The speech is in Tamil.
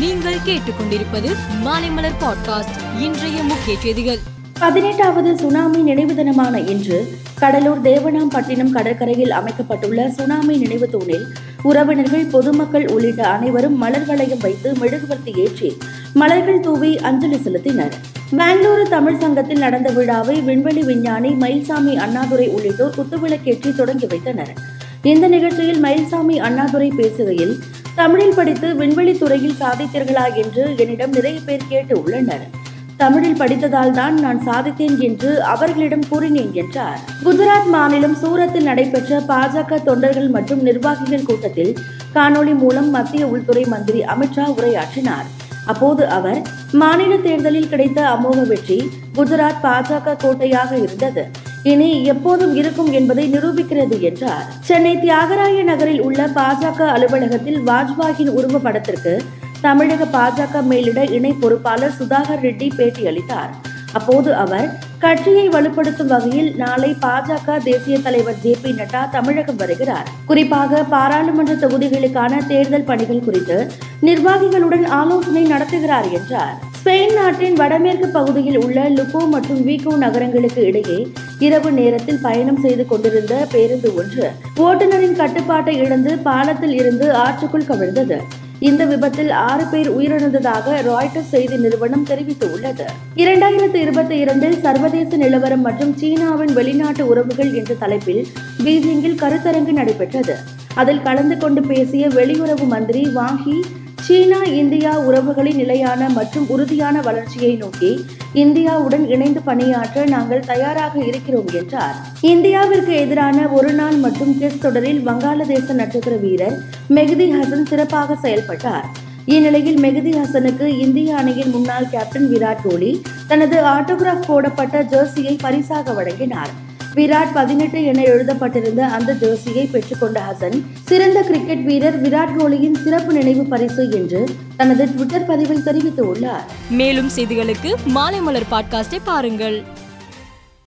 நீங்கள் கேட்டுக்கொண்டிருப்பது மாலைமலர் பாட்காஸ்ட். இன்றைய முக்கிய செய்திகள். பதினெட்டாவது சுனாமி நினைவு தினமான இன்று கடலூர் தேவனாம்பட்டினம் கடற்கரையில் அமைக்கப்பட்டுள்ள சுனாமி நினைவு தூணில் உறவினர்கள் பொதுமக்கள் உள்ளிட்ட அனைவரும் மலர் வளையம் வைத்து மெழுகுவர்த்தி ஏற்றி மலர்கள் தூவி அஞ்சலி செலுத்தினர். பெங்களூரு தமிழ் சங்கத்தில் நடந்த விழாவை விண்வெளி விஞ்ஞானி மயில்சாமி அண்ணாதுரை உள்ளிட்டோர் குத்துவிளக்கேற்றி தொடங்கி வைத்தனர். இந்த நிகழ்ச்சியில் மயில்சாமி அண்ணாதுரை பேசுகையில் தமிழில் படித்து விண்வெளி துறையில் சாதித்தீர்களா என்று என்னிடம் நிறைய பேர் கேட்டு உள்ளனர். தமிழில் படித்ததால் தான் நான் சாதித்தேன் என்று அவர்களிடம் கூறினேன் என்றார். குஜராத் மாநிலம் சூரத்தில் நடைபெற்ற பாஜக தொண்டர்கள் மற்றும் நிர்வாகிகள் கூட்டத்தில் காணொளி மூலம் மத்திய உள்துறை மந்திரி அமித்ஷா உரையாற்றினார். அப்போது அவர் மாநில தேர்தலில் கிடைத்த அமோக வெற்றி குஜராத் பாஜக கோட்டையாக இருந்தது. இனி எப்போதும் இருக்கும் என்பதை நிரூபிக்கிறது என்றார். சென்னை தியாகராய நகரில் உள்ள பாஜக அலுவலகத்தில் வாஜ்பாயின் உருவ படத்திற்கு தமிழக பாஜக மேலிட இணை பொறுப்பாளர் சுதாகர் ரெட்டி பேட்டியளித்தார். அப்போது அவர் கட்சியை வலுப்படுத்தும் வகையில் நாளை பாஜக தேசிய தலைவர் ஜே பி நட்டா தமிழகம் வருகிறார். குறிப்பாக பாராளுமன்ற தொகுதிகளுக்கான தேர்தல் பணிகள் குறித்து நிர்வாகிகளுடன் ஆலோசனை நடத்துகிறார் என்றார். ஸ்பெயின் நாட்டின் வடமேற்கு பகுதியில் உள்ள லுகோ மற்றும் வீகோ நகரங்களுக்கு இடையே இரவு நேரத்தில் பயணம் செய்து கொண்டிருந்த பேருந்து ஒன்று ஓட்டுநரின் கட்டுப்பாட்டை இழந்து பாலத்தில் இருந்து ஆற்றுக்குள் கவிழ்ந்தது. இந்த விபத்தில் ஆறு பேர் உயிரிழந்ததாக ராய்டர்ஸ் செய்தி நிறுவனம் தெரிவித்துள்ளது. இரண்டாயிரத்து இருபத்தி இரண்டில் சர்வதேச நிலவரம் மற்றும் சீனாவின் வெளிநாட்டு உறவுகள் என்ற தலைப்பில் பீஜிங்கில் கருத்தரங்கு நடைபெற்றது. அதில் கலந்து கொண்டு பேசிய வெளியுறவு மந்திரி வாங்கி சீனா இந்தியா உறவுகளின் நிலையான மற்றும் உறுதியான வளர்ச்சியை நோக்கி இந்தியாவுடன் இணைந்து பணியாற்ற நாங்கள் தயாராக இருக்கிறோம் என்றார். இந்தியாவிற்கு எதிரான ஒரு நாள் மற்றும் டெஸ்ட் தொடரில் வங்காளதேச நட்சத்திர வீரர் மெஹதி ஹசன் சிறப்பாக செயல்பட்டார். இந்நிலையில் மெஹதி ஹசனுக்கு இந்திய அணியின் முன்னாள் கேப்டன் விராட் கோலி தனது ஆட்டோகிராஃப் போடப்பட்ட ஜெர்சியை பரிசாக வழங்கினார். விராட் பதினெட்டு என எழுதப்பட்டிருந்த அந்த ஜெர்சியை பெற்றுக்கொண்ட ஹசன் சிறந்த கிரிக்கெட் வீரர் விராட் கோலியின் சிறப்பு நினைவு பரிசு என்று தனது ட்விட்டர் பதிவில் தெரிவித்துள்ளார். மேலும் செய்திகளுக்கு மாலை மலர் பாட்காஸ்டை பாருங்கள்.